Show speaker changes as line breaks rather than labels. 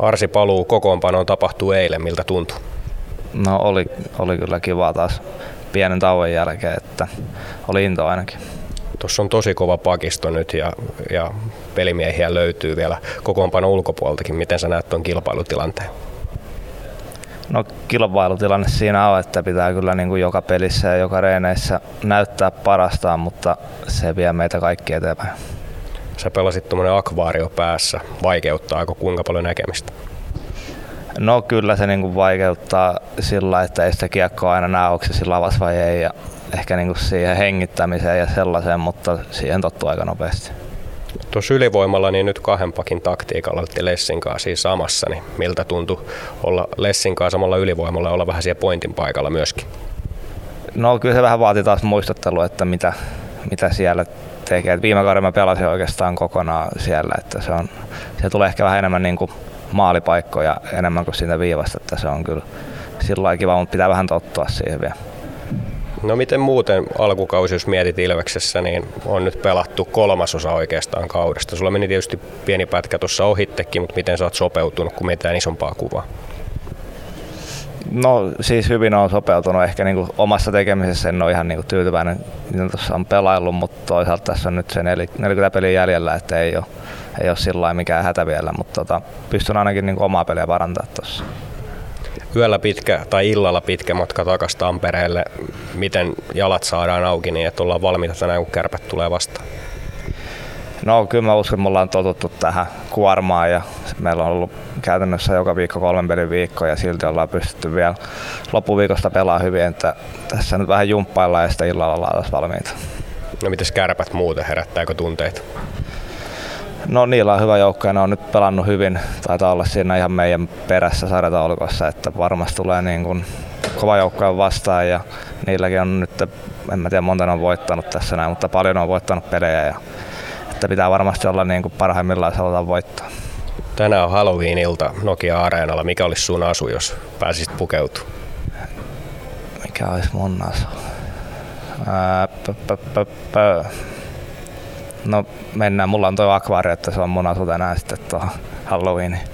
Arsi paluu kokoonpanoon tapahtuu eilen, miltä tuntuu?
No oli, oli kyllä kiva taas pienen tauon jälkeen, että oli into ainakin.
Tuossa on tosi kova pakisto nyt ja, ja pelimiehiä löytyy vielä kokoonpano ulkopuoltakin. Miten sä näet tuon kilpailutilanteen?
No kilpailutilanne siinä on, että pitää kyllä niin kuin joka pelissä ja joka reeneissä näyttää parastaan, mutta se vie meitä kaikki eteenpäin.
Sä pelasit tuommoinen akvaario päässä. Vaikeuttaako kuinka paljon näkemistä?
No kyllä se niin kuin vaikeuttaa sillä, että ei sitä kiekkoa aina näe, onko se sillä vai ei. Ja ehkä niin kuin siihen hengittämiseen ja sellaiseen, mutta siihen tottuu aika nopeasti.
Tuossa ylivoimalla niin nyt kahden pakin taktiikalla olette Lessin kanssa siinä samassa, niin miltä tuntui olla Lessin kanssa samalla ylivoimalla ja olla vähän siellä pointin paikalla myöskin?
No kyllä se vähän vaatii taas muistuttelua, että mitä, mitä siellä tekee. Et viime kaudella mä pelasin oikeastaan kokonaan siellä, että se, on, se tulee ehkä vähän enemmän niin kuin maalipaikkoja enemmän kuin siitä viivasta, että se on kyllä sillä kiva, mutta pitää vähän tottua siihen vielä.
No miten muuten alkukausi, jos mietit Ilveksessä, niin on nyt pelattu kolmasosa oikeastaan kaudesta. Sulla meni tietysti pieni pätkä tuossa ohittekin, mutta miten sä oot sopeutunut, kun mietitään isompaa kuvaa?
No siis hyvin on sopeutunut. Ehkä niin kuin omassa tekemisessä en ole ihan niin kuin tyytyväinen, miten tuossa on pelaillut, mutta toisaalta tässä on nyt se 40 peliä jäljellä, että ei ole, ei ole sillä mikään hätä vielä, mutta tota, pystyn ainakin niin kuin omaa peliä parantamaan tuossa
yöllä pitkä tai illalla pitkä matka takaisin Tampereelle. Miten jalat saadaan auki niin, että ollaan valmiita tänään, kun kärpät tulee vastaan?
No kyllä mä uskon, että me ollaan totuttu tähän kuormaan ja meillä on ollut käytännössä joka viikko kolmen pelin viikko ja silti ollaan pystytty vielä loppuviikosta pelaamaan hyvin, että tässä nyt vähän jumppaillaan ja sitten illalla ollaan taas valmiita.
No mites kärpät muuten, herättääkö tunteita?
No niillä on hyvä joukko ja ne on nyt pelannut hyvin. Taitaa olla siinä ihan meidän perässä sarjataulukossa, että varmasti tulee niin kuin kova joukko vastaan ja niilläkin on nyt, en mä tiedä monta ne on voittanut tässä näin, mutta paljon on voittanut pelejä ja että pitää varmasti olla niin kuin parhaimmillaan, halutaan voittaa.
Tänään on Halloween-ilta Nokia-areenalla. Mikä olisi sun asu, jos pääsisit pukeutumaan?
Mikä olisi mun asu? Ää, No mennään, mulla on tuo akvaari, että se on mun asu tänään sitten tuohon Halloweeniin.